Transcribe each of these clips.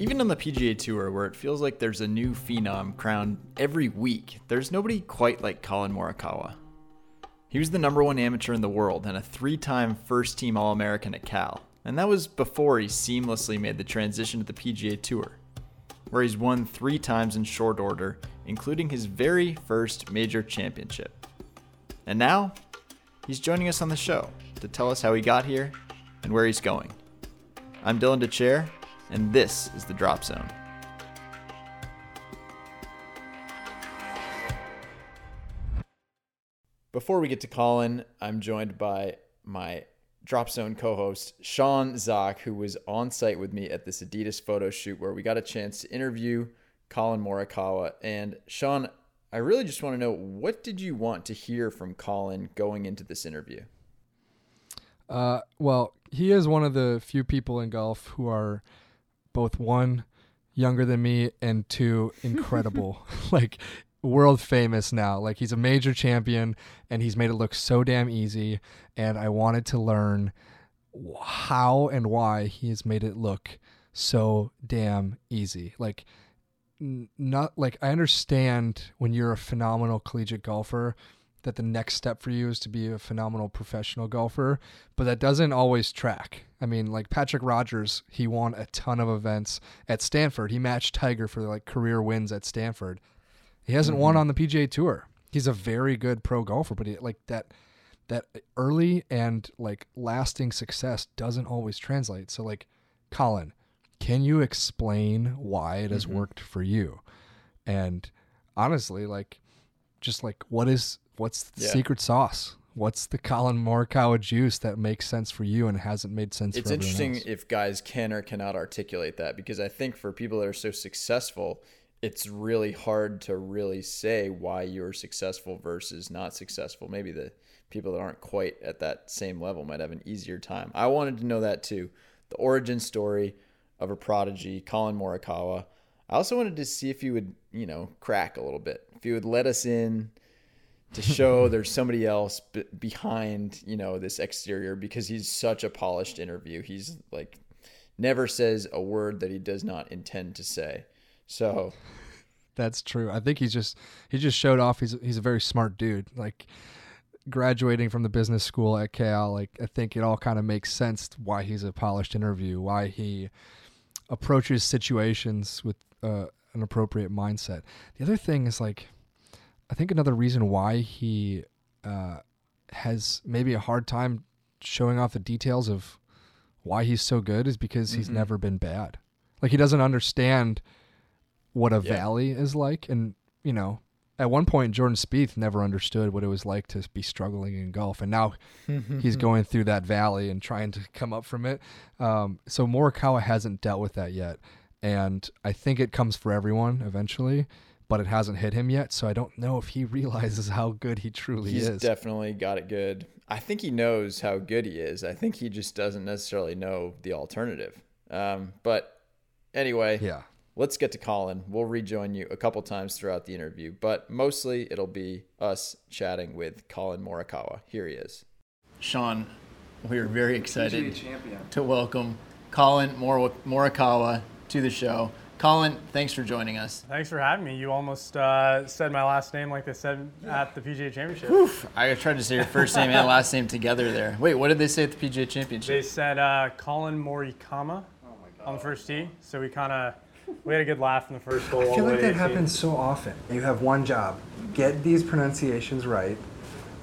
Even on the PGA Tour, where it feels like there's a new phenom crowned every week, there's nobody quite like Colin Morikawa. He was the number one amateur in the world and a three time first team All American at Cal, and that was before he seamlessly made the transition to the PGA Tour, where he's won three times in short order, including his very first major championship. And now, he's joining us on the show to tell us how he got here and where he's going. I'm Dylan Dethier, and this is the Drop Zone. Before we get to Colin, I'm joined by my Drop Zone co host, Sean Zak, who was on site with me at this Adidas photo shoot where we got a chance to interview Colin Morikawa. And Sean, I really just want to know what did you want to hear from Colin going into this interview? Uh, well, he is one of the few people in golf who are both one younger than me and two incredible like world famous now. Like he's a major champion and he's made it look so damn easy and i wanted to learn how and why he has made it look so damn easy. Like not like i understand when you're a phenomenal collegiate golfer that the next step for you is to be a phenomenal professional golfer, but that doesn't always track. I mean, like Patrick Rodgers, he won a ton of events at Stanford. He matched Tiger for like career wins at Stanford. He hasn't mm-hmm. won on the PGA Tour. He's a very good pro golfer, but he, like that that early and like lasting success doesn't always translate. So like Colin, can you explain why it has mm-hmm. worked for you? And honestly, like just like what is what's the yeah. secret sauce? What's the Colin Morikawa juice that makes sense for you and hasn't made sense for you? it's interesting else? if guys can or cannot articulate that because I think for people that are so successful, it's really hard to really say why you're successful versus not successful. Maybe the people that aren't quite at that same level might have an easier time. I wanted to know that too. The origin story of a prodigy, Colin Morikawa. I also wanted to see if you would, you know, crack a little bit. If you would let us in to show there's somebody else b- behind you know this exterior because he's such a polished interview. He's like never says a word that he does not intend to say. So that's true. I think he's just he just showed off he's he's a very smart dude. Like graduating from the business school at cal like i think it all kind of makes sense why he's a polished interview why he approaches situations with uh, an appropriate mindset. The other thing is like I think another reason why he uh, has maybe a hard time showing off the details of why he's so good is because mm-hmm. he's never been bad. Like he doesn't understand what a yeah. valley is like, and you know, at one point Jordan Spieth never understood what it was like to be struggling in golf, and now he's going through that valley and trying to come up from it. Um, so Morikawa hasn't dealt with that yet, and I think it comes for everyone eventually but it hasn't hit him yet. So I don't know if he realizes how good he truly is. He's is. definitely got it good. I think he knows how good he is. I think he just doesn't necessarily know the alternative. Um, but anyway, yeah. Let's get to Colin. We'll rejoin you a couple times throughout the interview, but mostly it'll be us chatting with Colin Morikawa. Here he is. Sean, we are very excited to welcome Colin Mor- Morikawa to the show. Colin, thanks for joining us. Thanks for having me. You almost uh, said my last name like they said at the PGA Championship. Oof, I tried to say your first name and last name together there. Wait, what did they say at the PGA Championship? They said uh, Colin Morikama oh on the first tee. So we kind of we had a good laugh in the first hole. I feel like that happens so often. You have one job: get these pronunciations right,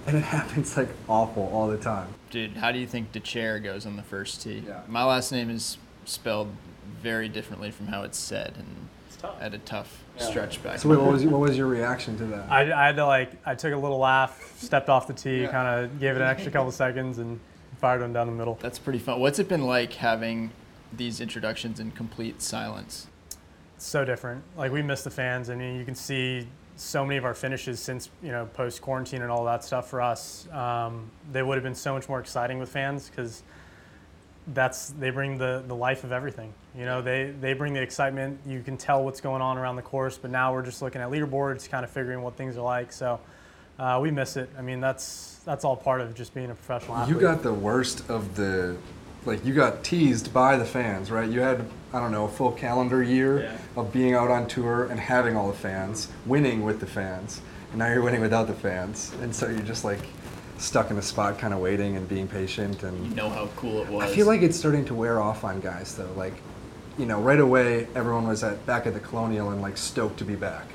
and it happens like awful all the time. Dude, how do you think Dethier goes on the first tee? Yeah. My last name is spelled very differently from how it's said, and it's at a tough yeah. stretch back. So wait, what was what was your reaction to that? I, I had to like I took a little laugh, stepped off the tee, yeah. kind of gave it an extra couple seconds, and fired one down the middle. That's pretty fun. What's it been like having these introductions in complete silence? It's so different. Like we miss the fans. I mean, you can see so many of our finishes since you know post quarantine and all that stuff for us. Um, they would have been so much more exciting with fans because that's they bring the the life of everything. You know, they they bring the excitement. You can tell what's going on around the course. But now we're just looking at leaderboards, kind of figuring what things are like. So uh, we miss it. I mean, that's that's all part of just being a professional athlete. You got the worst of the like you got teased by the fans, right? You had I don't know a full calendar year Yeah. of being out on tour and having all the fans, winning with the fans, and now you're winning without the fans, and so you're just like stuck in a spot, kind of waiting and being patient and. You know how cool it was. I feel like it's starting to wear off on guys though. Like, you know, right away everyone was at back at the Colonial and like stoked to be back,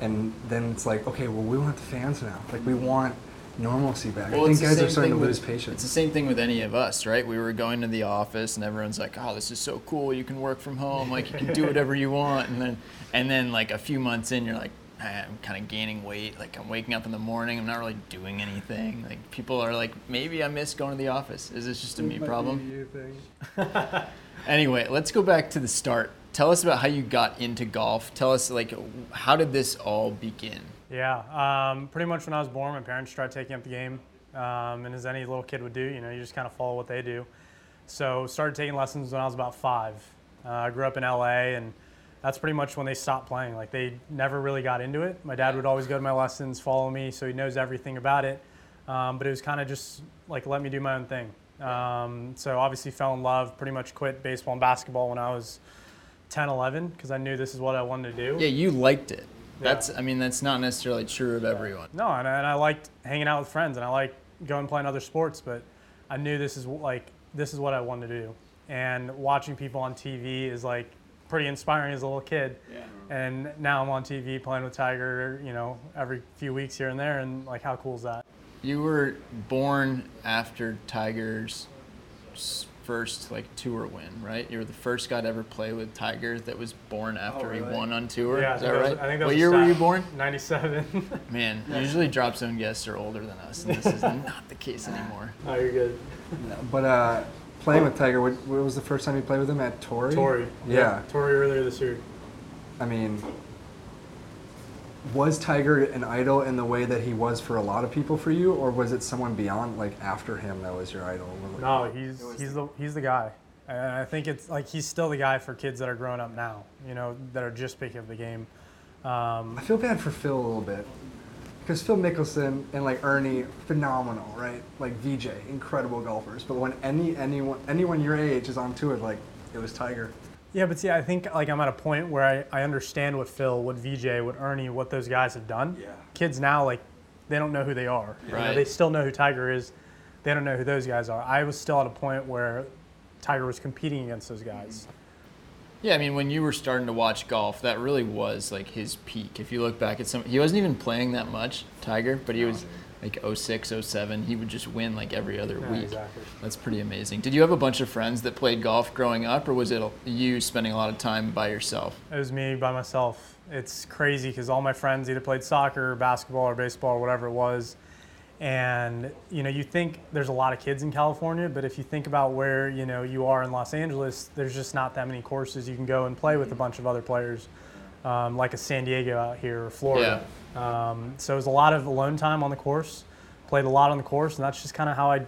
and then it's like, okay, well we want the fans now. Like we want normalcy back. Well, I think guys are same starting to lose with- It's the same thing with any of us, right? We were going to the office, and everyone's like, "Oh, this is so cool! You can work from home. Like, you can do whatever you want." And then, and then, like a few months in, you're like, "Ah, "I'm kind of gaining weight. Like, I'm waking up in the morning. I'm not really doing anything." Like, people are like, "Maybe I miss going to the office. Is this just a me problem?" Anyway, let's go back to the start. Tell us about how you got into golf. Tell us, like, how did this all begin? Yeah, um, pretty much when I was born, my parents tried taking up the game, um, and as any little kid would do, you know, you just kind of follow what they do. So started taking lessons when I was about five. Uh, I grew up in LA, and that's pretty much when they stopped playing. Like they never really got into it. My dad would always go to my lessons, follow me, so he knows everything about it. Um, but it was kind of just like let me do my own thing. Um, so obviously fell in love. Pretty much quit baseball and basketball when I was 10, 11 because I knew this is what I wanted to do. Yeah, you liked it. Yeah. That's, I mean, that's not necessarily true of everyone. No, and, and I liked hanging out with friends, and I liked going and playing other sports. But I knew this is like this is what I wanted to do. And watching people on TV is like pretty inspiring as a little kid. And now I'm on TV playing with Tiger, you know, every few weeks here and there, and like how cool is that? You were born after Tiger's first like tour win, right? You were the first guy to ever play with Tiger that was born after he really? won on tour. Yeah, I Is think that that was- right? I think that what was year the were you born? 97. Man, usually drop zone guests are older than us, and this is not the case anymore. oh, you're good. But uh, playing with Tiger, what, what was the first time you played with him at Torrey? Torrey. Yeah. Torrey earlier this year. I mean, was Tiger an idol in the way that he was for a lot of people for you, or was it someone beyond, like after him, that was your idol? No, he's he's the he's the guy. And I think it's like he's still the guy for kids that are growing up now. You know, that are just picking up the game. Um, I feel bad for Phil a little bit. Because Phil Mickelson and like Ernie, phenomenal, right? Like Vijay, incredible golfers. But when any anyone anyone your age is on tour, like it was Tiger. Yeah, but see, I think like I'm at a point where I, I understand what Phil, what Vijay, what Ernie, what those guys have done. Yeah. Kids now, like, they don't know who they are. You know, Right. they still know who Tiger is. They don't know who those guys are. I was still at a point where Tiger was competing against those guys. Yeah, I mean, when you were starting to watch golf, that really was like his peak. If you look back at some, he wasn't even playing that much, Tiger, but he was like 06, 07. He would just win like every other Yeah, week. exactly. That's pretty amazing. Did you have a bunch of friends that played golf growing up, or was it you spending a lot of time by yourself? It was me by myself. It's crazy because all my friends either played soccer, or basketball, or baseball, or whatever it was. And you know, you think there's a lot of kids in California, but if you think about where you know you are in Los Angeles, there's just not that many courses you can go and play with a bunch of other players, um, like a San Diego out here or Florida. Um, so it was a lot of alone time on the course. Played a lot on the course, and that's just kind of how I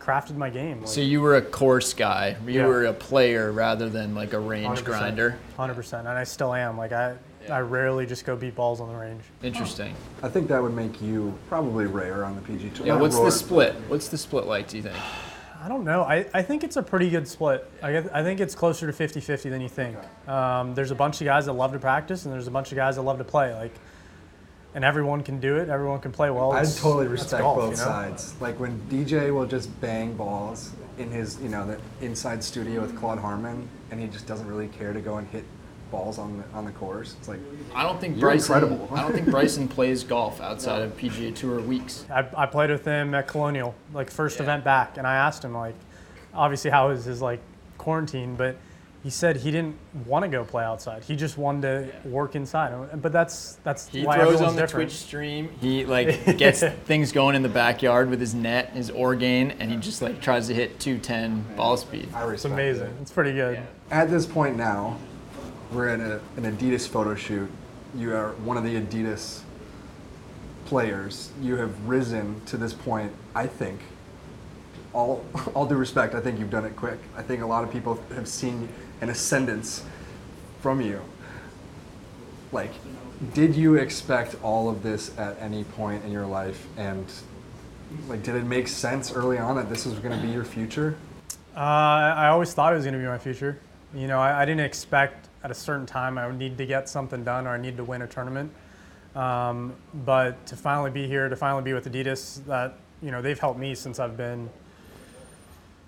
crafted my game. So you were a course guy. You Yeah. were a player rather than like a range grinder. Hundred percent, and I still am. Like I, I rarely just go beat balls on the range. Interesting. I think that would make you probably rare on the PG Tour. Yeah. What's the split? What's the split like? Do you think? I don't know. I, I think it's a pretty good split. I, guess- I think it's closer to 50 50 than you think. Um, there's a bunch of guys that love to practice, and there's a bunch of guys that love to play. Like, and everyone can do it. Everyone can play well. I It's- totally respect golf, both you know? sides. Like when DJ will just bang balls in his, you know, the inside studio with Claude Harmon, and he just doesn't really care to go and hit balls on the on the course. It's like I don't think You're Bryson. incredible. I don't think Bryson plays golf outside of PGA Tour weeks. I, I played with him at Colonial, like first Yeah. event back, and I asked him like, obviously how is his like quarantine, but he said he didn't want to go play outside. He just wanted to work inside. But that's that's He why throws on the different. Twitch stream. He like gets things going in the backyard with his net, his Orgain, and he just like tries to hit 210 ball speed. I respect It's amazing. it. It's pretty good. At this point now, we're in a, an Adidas photo shoot. You are one of the Adidas players. You have risen to this point, I think. All, all due respect, I think you've done it quick. I think a lot of people have seen an ascendance from you. Like, did you expect all of this at any point in your life? And like, did it make sense early on that this was going to be your future? Uh, I always thought it was going to be my future. You know, I, I, didn't expect at a certain time I would need to get something done or I need to win a tournament. Um, but to finally be here, to finally be with Adidas, that you know they've helped me since I've been,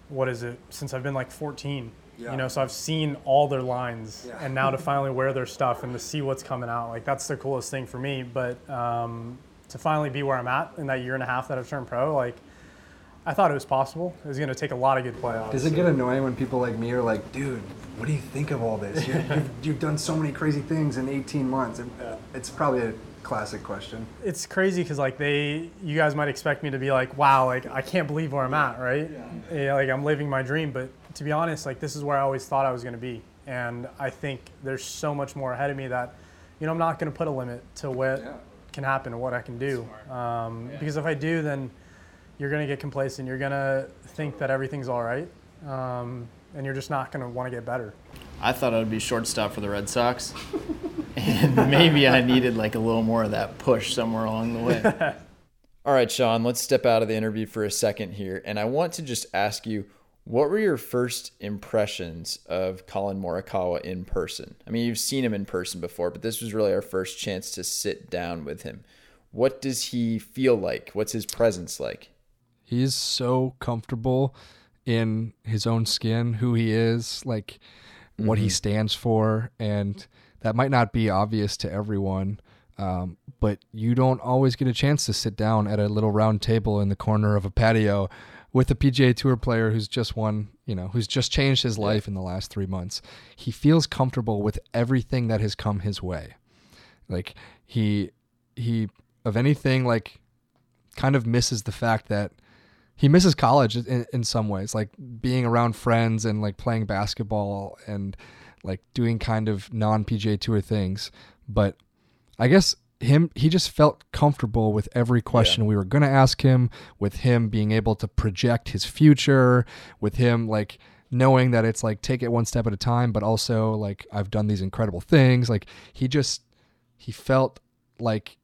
what is it? Since I've been like 14. Yeah. You know, so I've seen all their lines, yeah. and now to finally wear their stuff and to see what's coming out, like that's the coolest thing for me. But um, to finally be where I'm at in that year and a half that I've turned pro, like I thought it was possible. It was going to take a lot of good playoffs. Does it get annoying when people like me are like, dude, what do you think of all this? you have you've done so many crazy things in 18 months. It's probably a classic question. It's crazy because like they, you guys might expect me to be like, wow, like I can't believe where I'm at, right? Yeah. yeah like I'm living my dream, but to be honest, like this is where I always thought I was going to be, and I think there's so much more ahead of me that, you know, I'm not going to put a limit to what yeah. can happen and what I can do, um, yeah. because if I do, then you're going to get complacent. You're going to think that everything's all right, um, and you're just not going to want to get better. I thought I would be shortstop for the Red Sox, and maybe I needed like a little more of that push somewhere along the way. All right, Sean, let's step out of the interview for a second here. And I want to just ask you what were your first impressions of Colin Morikawa in person? I mean, you've seen him in person before, but this was really our first chance to sit down with him. What does he feel like? What's his presence like? He's so comfortable in his own skin, who he is, like mm-hmm. what he mm-hmm. stands for, and that might not be obvious to everyone. Um, but you don't always get a chance to sit down at a little round table in the corner of a patio with a PGA Tour player who's just won, you know, who's just changed his life in the last three months. He feels comfortable with everything that has come his way. Like he he of anything like kind of misses the fact that he misses college in, in some ways, like being around friends and like playing basketball and like doing kind of non PGA Tour things. But I guess him he just felt comfortable with every question yeah. we were going to ask him with him being able to project his future with him like knowing that it's like take it one step at a time but also like I've done these incredible things like he just he felt like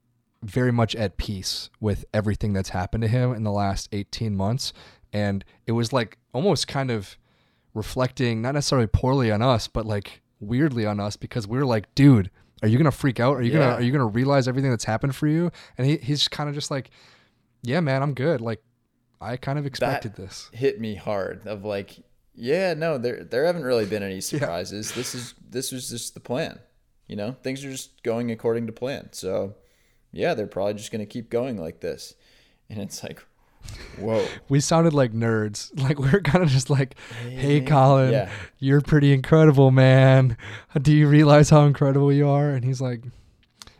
very much at peace with everything that's happened to him in the last 18 months and it was like almost kind of reflecting not necessarily poorly on us but like weirdly on us because we were like dude are you gonna freak out? Are you yeah. gonna are you gonna realize everything that's happened for you? And he, he's kind of just like, yeah, man, I'm good. Like, I kind of expected that this. Hit me hard. Of like, yeah, no, there there haven't really been any surprises. Yeah. This is this was just the plan. You know, things are just going according to plan. So, yeah, they're probably just gonna keep going like this. And it's like, Whoa. we sounded like nerds. Like we are kind of just like, "Hey, Colin, yeah. you're pretty incredible, man. Do you realize how incredible you are?" And he's like,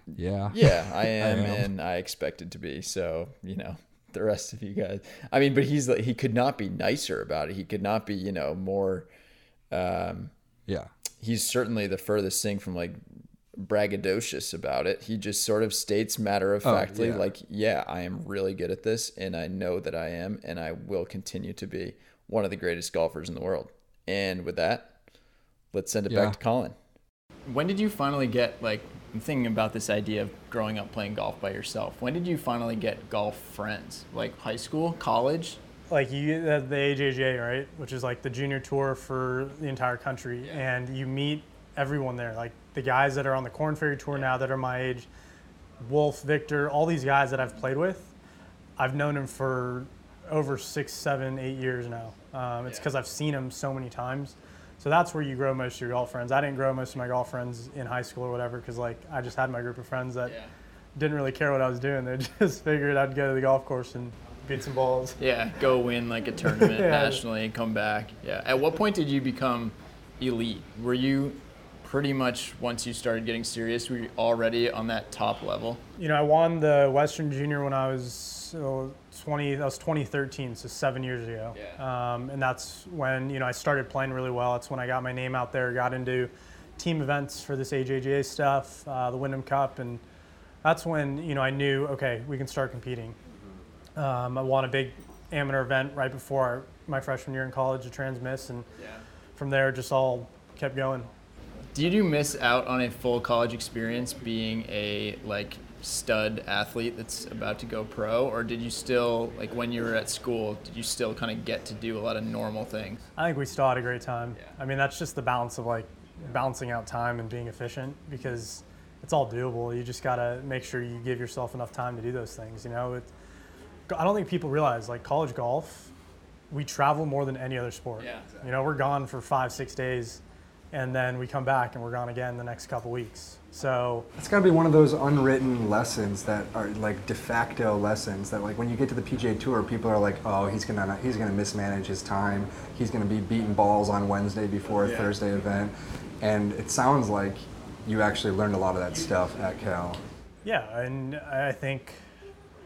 "Yeah, yeah, I am, I am. and I expected to be." So you know, the rest of you guys. I mean, but he's like, he could not be nicer about it. He could not be, you know, more. Um, yeah, he's certainly the furthest thing from like braggadocious about it. He just sort of states matter of oh, factly, oh, yeah. like, yeah, I am really good at this, and I know that I am, and I will continue to be one of the greatest golfers in the world. And with that, let's send it yeah. back to Colin. When did you finally get, like, I'm thinking about this idea of growing up playing golf by yourself. When did you finally get golf friends? Like high school, college? Like you, uh, the AJGA, right? Which is like the junior tour for the entire country, yeah. and you meet everyone there. Like the guys that are on the Corn Ferry Tour now that are my age, Wolff, Viktor, all these guys that I've played with, I've known them for over six, seven, eight years now. Um, it's because yeah. I've seen them so many times. So that's where you grow most of your golf friends. I didn't grow most of my golf friends in high school or whatever because like I just had my group of friends that yeah. didn't really care what I was doing. They just figured I'd go to the golf course and beat some balls. Yeah, go win like a tournament yeah. nationally and come back. Yeah. At what point did you become elite? Were you pretty much once you started getting serious, were you already on that top level? You know, I won the Western Junior when I was 20. That was 2013, so seven years ago. Yeah. Um, and that's when you know I started playing really well. That's when I got my name out there, got into team events for this AJGA stuff, uh, the Wyndham Cup, and that's when you know I knew okay, we can start competing. Mm-hmm. Um, I won a big amateur event right before our, my freshman year in college, the Trans-Miss, and yeah. from there just all kept going did you miss out on a full college experience being a like stud athlete that's about to go pro, or did you still like when you were at school? Did you still kind of get to do a lot of normal things? I think we still had a great time. I mean, that's just the balance of like balancing out time and being efficient because it's all doable. You just gotta make sure you give yourself enough time to do those things. You know, it, I don't think people realize like college golf, we travel more than any other sport. Yeah. You know, we're gone for five, six days, and then we come back and we're gone again the next couple weeks. So It's got to be one of those unwritten lessons that are like de facto lessons that like when you get to the PGA Tour, people are like, oh, he's gonna he's gonna mismanage his time. He's gonna be beating balls on Wednesday before a Yeah. Thursday event, and it sounds like you actually learned a lot of that stuff at Cal. Yeah, and I think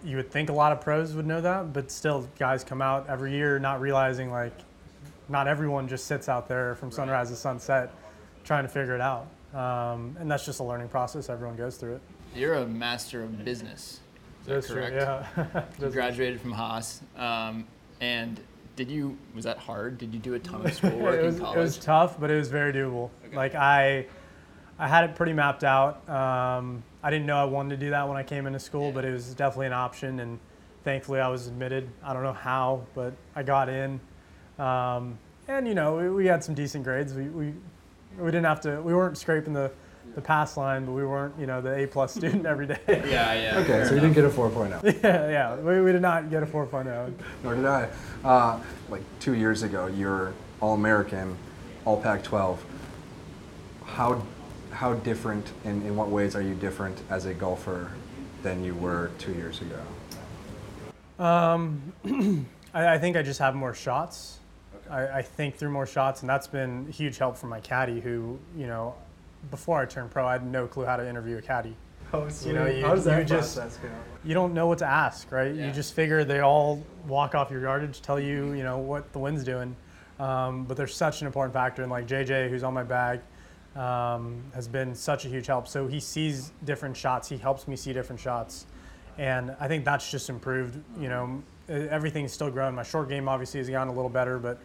you would think a lot of pros would know that, but still, guys come out every year not realizing like not everyone just sits out there from sunrise to sunset trying to figure it out. Um, and that's just a learning process. Everyone goes through it. You're a master of business. Is that That's true, correct? Yeah. You graduated from Haas, um, and did you? Was that hard? Did you do a ton of schoolwork it, was, in it was tough, but it was very doable. Like I, I had it pretty mapped out. Um, I didn't know I wanted to do that when I came into school, but it was definitely an option, and thankfully I was admitted. I don't know how, but I got in, um, and you know we, we had some decent grades. We, we we didn't have to. We weren't scraping the the pass line, but we weren't you know the A plus student every day. yeah, yeah. Okay, fair so you enough. didn't get a 4.0. yeah, yeah. We, we did not get a 4.0. Nor did I. Uh, like two years ago, you're All American, All Pac 12. How, how different, in, in what ways are you different as a golfer than you were two years ago? Um, I, I think I just have more shots. I, I think through more shots, and that's been a huge help from my caddy, who you know, before I turned pro, I had no clue how to interview a caddy. Oh, You know, you- you just- You don't know what to ask, right? Yeah. You just figure they all walk off your yardage, tell you, you know, what the wind's doing. Um, but they're such an important factor, and like JJ, who's on my bag, um, has been such a huge help. So he sees different shots. He helps me see different shots, and I think that's just improved. You know, everything's still growing. My short game obviously has gotten a little better, but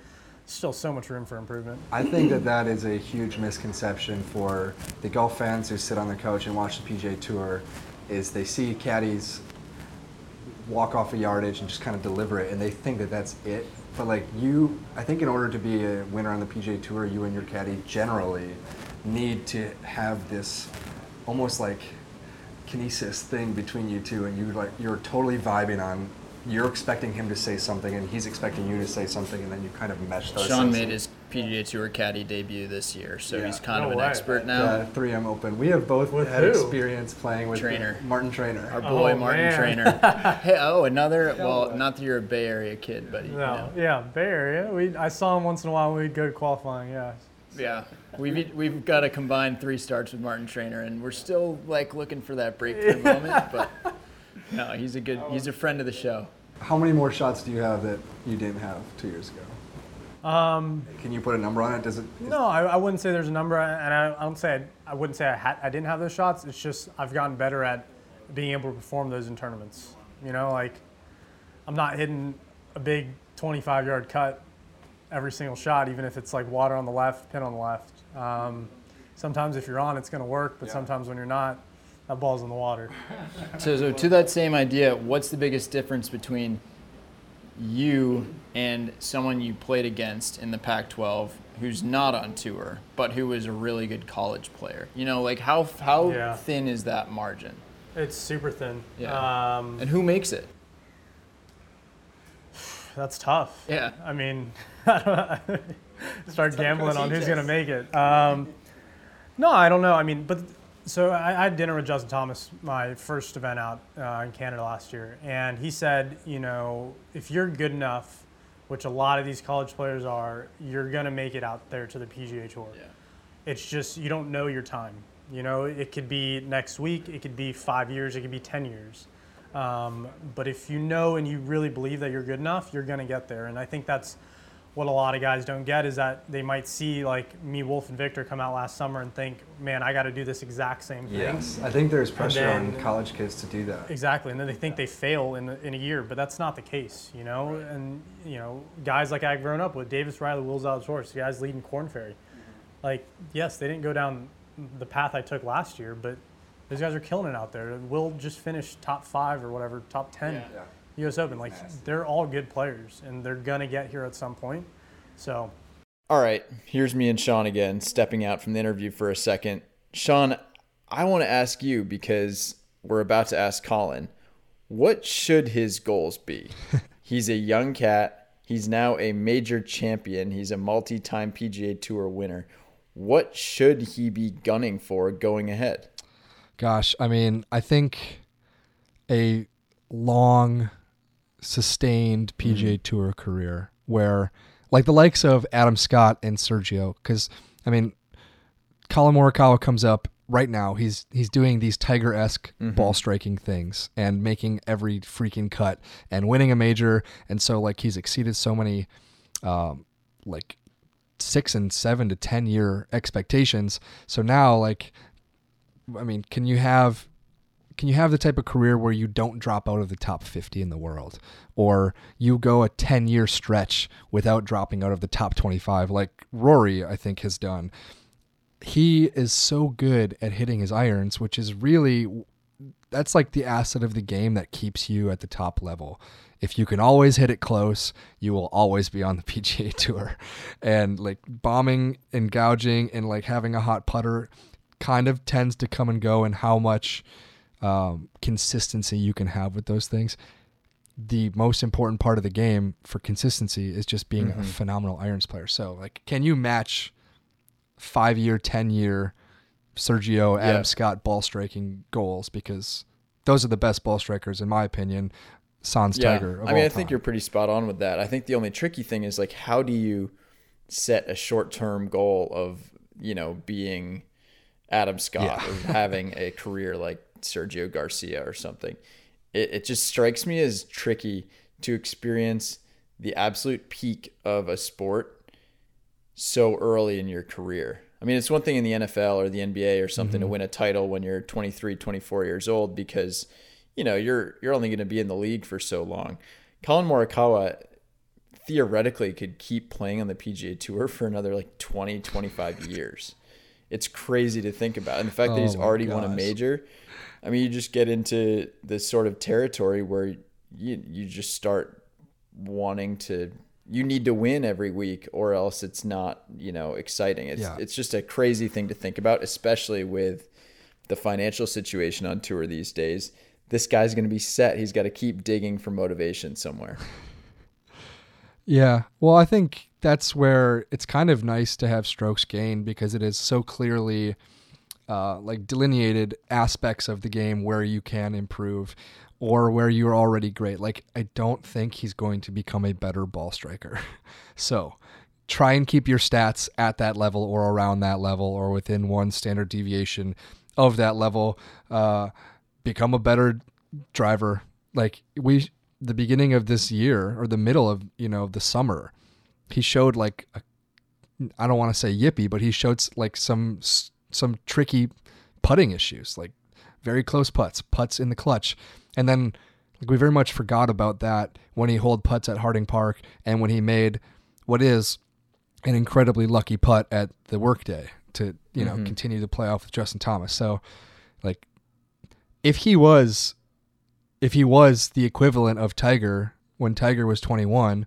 still so much room for improvement. I think that that is a huge misconception for the golf fans who sit on the couch and watch the PGA Tour. Is they see caddies walk off a yardage and just kind of deliver it, and they think that that's it. But like you, I think in order to be a winner on the PGA Tour, you and your caddy generally need to have this almost like kinesis thing between you two, and you like you're totally vibing on. You're expecting him to say something, and he's expecting you to say something, and then you kind of mesh those. Sean made his PGA Tour caddy debut this year, so Yeah. he's kind No of an way. expert now. the 3M Open. We have both With had who? experience playing with Trainer. Martin Trainer. Our boy Oh, Martin man. Trainer. hey, oh, another. Well, not that you're a Bay Area kid, but you No, know. yeah, Bay Area. We I saw him once in a while when we'd go to qualifying. Yeah. Yeah, we've we've got a combined three starts with Martin Trainer, and we're still like looking for that breakthrough moment. But no, he's a good. He's a friend of the show. How many more shots do you have that you didn't have two years ago? Um, Can you put a number on it? Does it? No, I, I wouldn't say there's a number, and I, I don't say I, I wouldn't say I, had, I didn't have those shots. It's just I've gotten better at being able to perform those in tournaments. You know, like I'm not hitting a big 25 yard cut every single shot, even if it's like water on the left, pin on the left. Um, sometimes if you're on, it's going to work, but Yeah. sometimes when you're not, that ball's in the water. So, so to that same idea, what's the biggest difference between you and someone you played against in the Pac-12 who's not on tour but who was a really good college player? You know, like how how Yeah. thin is that margin, It's super thin. Yeah. Um, and who makes it? that's tough. Yeah. I mean, start gambling on who's going to make it. Um, no, I don't know. I mean, but so I, I had dinner with Justin Thomas, my first event out uh, in Canada last year, and he said, you know, if you're good enough, which a lot of these college players are, you're going to make it out there to the PGA Tour. Yeah. It's just you don't know your time. You know, it could be next week, it could be five years, it could be ten years. Um, but if you know and you really believe that you're good enough, you're going to get there. And I think that's what a lot of guys don't get is that they might see like me, Wolff, and Viktor come out last summer and think, man, I got to do this exact same thing. Yes, I think there's pressure then- on college kids to do that. Exactly, and then they think they fail in, in a year, but that's not the case, you know. And you know, guys like I've grown up with, Davis Riley, Will Zalatoris, the guys leading Corn Ferry. Like, yes, they didn't go down the path I took last year, but Those guys are killing it out there. Will just finish top five or whatever, top ten Yeah. U.S. Open. Like they're all good players, and they're gonna get here at some point. So All right, here's me and Sean again, stepping out from the interview for a second. Sean, I want to ask you because we're about to ask Colin, what should his goals be? He's a young cat. He's now a major champion. He's a multi time PGA Tour winner. What should he be gunning for going ahead? Gosh, I mean, I think a long, sustained PGA Tour career where, like the likes of Adam Scott and Sergio, because I mean, Colin Morikawa comes up right now. He's he's doing these Tiger esque ball striking things and making every freaking cut and winning a major, and so like he's exceeded so many, um, like six and seven to ten year expectations. So now like I mean, can you have can you have the type of career where you don't drop out of the top 50 in the world or you go a 10 year stretch without dropping out of the top 25 like Rory I think has done. He is so good at hitting his irons, which is really that's like the asset of the game that keeps you at the top level. If you can always hit it close, you will always be on the PGA Tour. And like bombing and gouging and like having a hot putter kind of tends to come and go and how much um, consistency you can have with those things. The most important part of the game for consistency is just being a phenomenal irons player. So, like, can you match five year, 10 year Sergio, Adam Yeah. Scott ball striking goals? Because those are the best ball strikers, in my opinion. Sans Tiger. Of I mean, I think time. you're pretty spot on with that. I think the only tricky thing is like, how do you set a short term goal of, you know, being Adam Scott Yeah. or having a career like Sergio Garcia or something? It, it just strikes me as tricky to experience the absolute peak of a sport so early in your career. I mean, it's one thing in the NFL or the NBA or something to mm-hmm. win a title when you're 23, 24 years old because you know, you're you're only going to be in the league for so long. Colin Morikawa theoretically could keep playing on the PGA Tour for another like 20, 25 years. It's crazy to think about. And the fact that Oh he's my already won a major, I mean, you just get into this sort of territory where you you just start wanting to you need to win every week or else it's not, you know, exciting. It's Yeah. it's just a crazy thing to think about, especially with the financial situation on tour these days. This guy's going to be set. He's got to keep digging for motivation somewhere. Yeah. Well, I think that's where it's kind of nice to have strokes gained because it is so clearly uh, like delineated aspects of the game where you can improve or where you're already great. Like, I don't think he's going to become a better ball striker. so try and keep your stats at that level or around that level or within one standard deviation of that level. Uh, become a better driver. Like, we, the beginning of this year or the middle of, you know, the summer, he showed like, a, I don't want to say yippee, but he showed like some, some tricky putting issues, like very close putts, putts in the clutch. And then like we very much forgot about that when he hold putts at Harding Park and when he made what is an incredibly lucky putt at the Workday to, you know, mm-hmm. continue to play off with Justin Thomas. So like if he was if he was the equivalent of Tiger when Tiger was 21,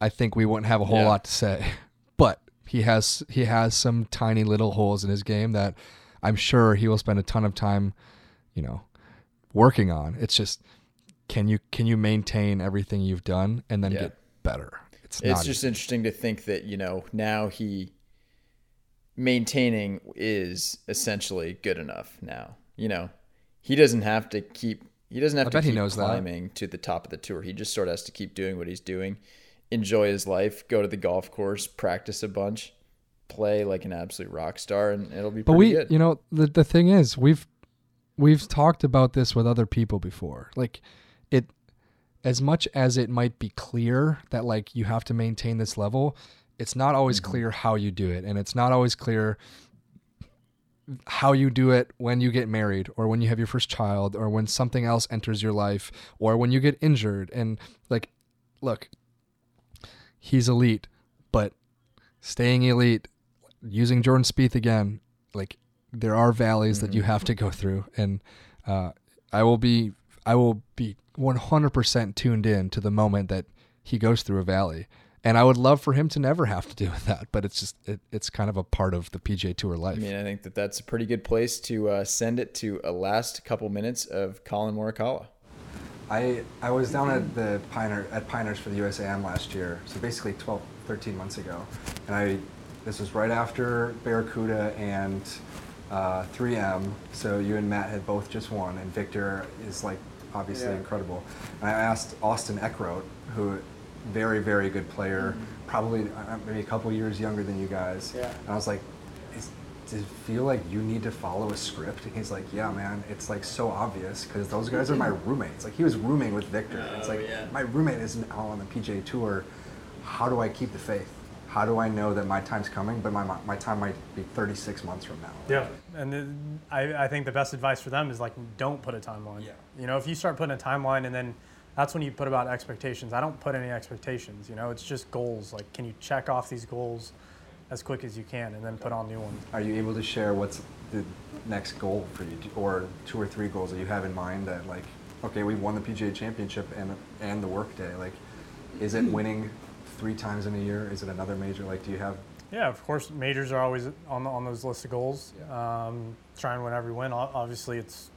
I think we wouldn't have a whole Yeah. lot to say. But he has he has some tiny little holes in his game that I'm sure he will spend a ton of time, you know, working on. It's just can you can you maintain everything you've done and then Yeah. get better? It's, It's just easy. interesting to think that, you know, now he maintaining is essentially good enough now. You know, he doesn't have to keep he doesn't have I to keep knows that. climbing to the top of the tour. He just sort of has to keep doing what he's doing, enjoy his life, go to the golf course, practice a bunch, play like an absolute rock star and it'll be But we, good. you know, the the thing is, we've we've talked about this with other people before. Like it as much as it might be clear that like you have to maintain this level, it's not always mm-hmm. clear how you do it and it's not always clear how you do it when you get married or when you have your first child or when something else enters your life or when you get injured and like look he's elite but staying elite using Jordan Spieth again like there are valleys mm-hmm. that you have to go through, and uh, I will be I will be 100% tuned in to the moment that he goes through a valley. And I would love for him to never have to deal with that, but it's just it, it's kind of a part of the PGA Tour life. I mean, I think that that's a pretty good place to uh, send it to a last couple minutes of Colin Morikawa. I I was down at the Pioneer at Pinehurst for the USAM last year, so basically 12, 13 months ago, and I this was right after Barracuda and uh, 3M. So you and Matt had both just won, and Viktor is like obviously yeah. incredible. And I asked Austin Eckroat, who very very good player, mm-hmm. probably uh, maybe a couple years younger than you guys, yeah. and I was like, does it feel like you need to follow a script? And he's like, yeah, man, it's like so obvious because those guys are my roommates. Like he was rooming with Viktor. Oh, it's like yeah. my roommate isn't out on the PGA Tour. How do I keep the faith? How do I know that my time's coming, but my, my time might be 36 months from now? Yeah, and the, I, I think the best advice for them is like, don't put a timeline. Yeah. You know, if you start putting a timeline and then that's when you put about expectations. I don't put any expectations, you know, it's just goals. Like, can you check off these goals? As quick as you can and then put on new ones. Are you able to share what's the next goal for you? Or two or three goals that you have in mind that like okay we won the PGA championship and and the Workday. Like is it winning three times in a year? Is it another major? Like do you have? Yeah of course majors are always on on those list of goals. Yeah. um, try and win. Every win obviously it's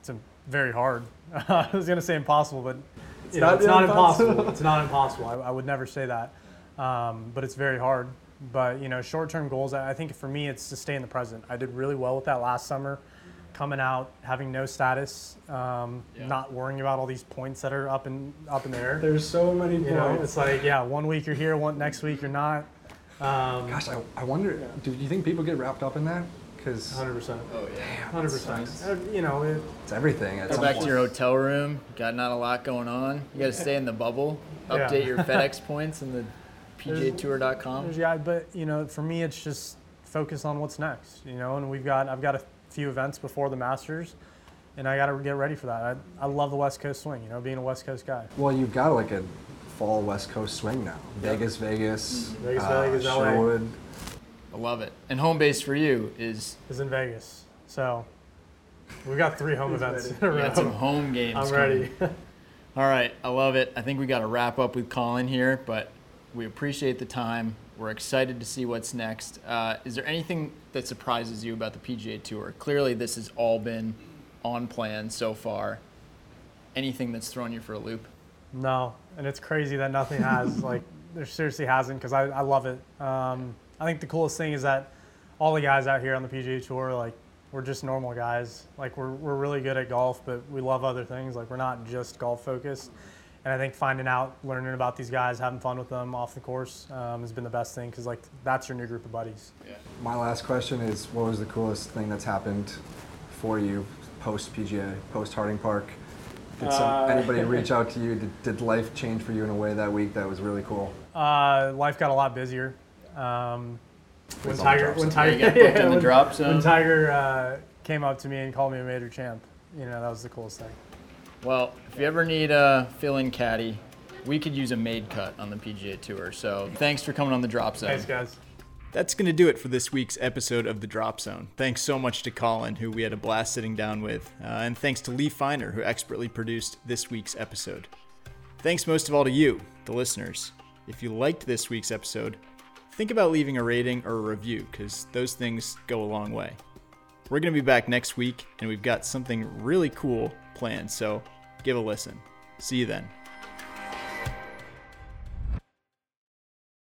it's a, very hard. I was gonna say impossible but it's, not, it's not, impossible. It's not impossible. I, I would never say that. Um, but it's very hard but you know, short-term goals. I think for me, it's to stay in the present. I did really well with that last summer, coming out having no status, um, yeah. not worrying about all these points that are up in up in the air. There's so many you points. Know, it's like yeah, one week you're here, one next week you're not. Um, Gosh, I, I wonder. Yeah. Do you think people get wrapped up in that? Because 100. percent Oh yeah. 100. percent uh, You know, it, it's everything. Go back point. to your hotel room. Got not a lot going on. You got to stay in the bubble. Update yeah. your FedEx points and the PGAtour.com. Yeah, but you know, for me, it's just focus on what's next. You know, and we've got I've got a few events before the Masters, and I got to get ready for that. I, I love the West Coast swing. You know, being a West Coast guy. Well, you've got like a fall West Coast swing now. Yep. Vegas, Vegas, mm-hmm. Vegas, uh, Vegas, LA. Sherwood. I love it. And home base for you is is in Vegas. So we've got three home events. We got some home games. I'm ready. All right, I love it. I think we got to wrap up with Colin here, but we appreciate the time. We're excited to see what's next. Uh, is there anything that surprises you about the PGA Tour? Clearly, this has all been on plan so far. Anything that's thrown you for a loop? No, and it's crazy that nothing has. like, there seriously hasn't because I, I love it. Um, I think the coolest thing is that all the guys out here on the PGA Tour, like, we're just normal guys. Like, we're, we're really good at golf, but we love other things. Like, we're not just golf focused and I think finding out, learning about these guys, having fun with them off the course um, has been the best thing because like that's your new group of buddies. Yeah. My last question is, what was the coolest thing that's happened for you post PGA, post Harding Park? Did some, uh, anybody reach out to you? Did, did, life change for you in a way that week that was really cool? Uh, life got a lot busier. Um, when Tiger, when Tiger, yeah, when, when, Tiger uh, came up to me and called me a major champ, you know that was the coolest thing. Well, if you ever need a fill-in caddy, we could use a made cut on the PGA Tour. So thanks for coming on the Drop Zone. Thanks, guys. That's going to do it for this week's episode of The Drop Zone. Thanks so much to Colin, who we had a blast sitting down with, uh, and thanks to Lee Feiner, who expertly produced this week's episode. Thanks most of all to you, the listeners. If you liked this week's episode, think about leaving a rating or a review, because those things go a long way. We're going to be back next week, and we've got something really cool planned, so give a listen. See you then.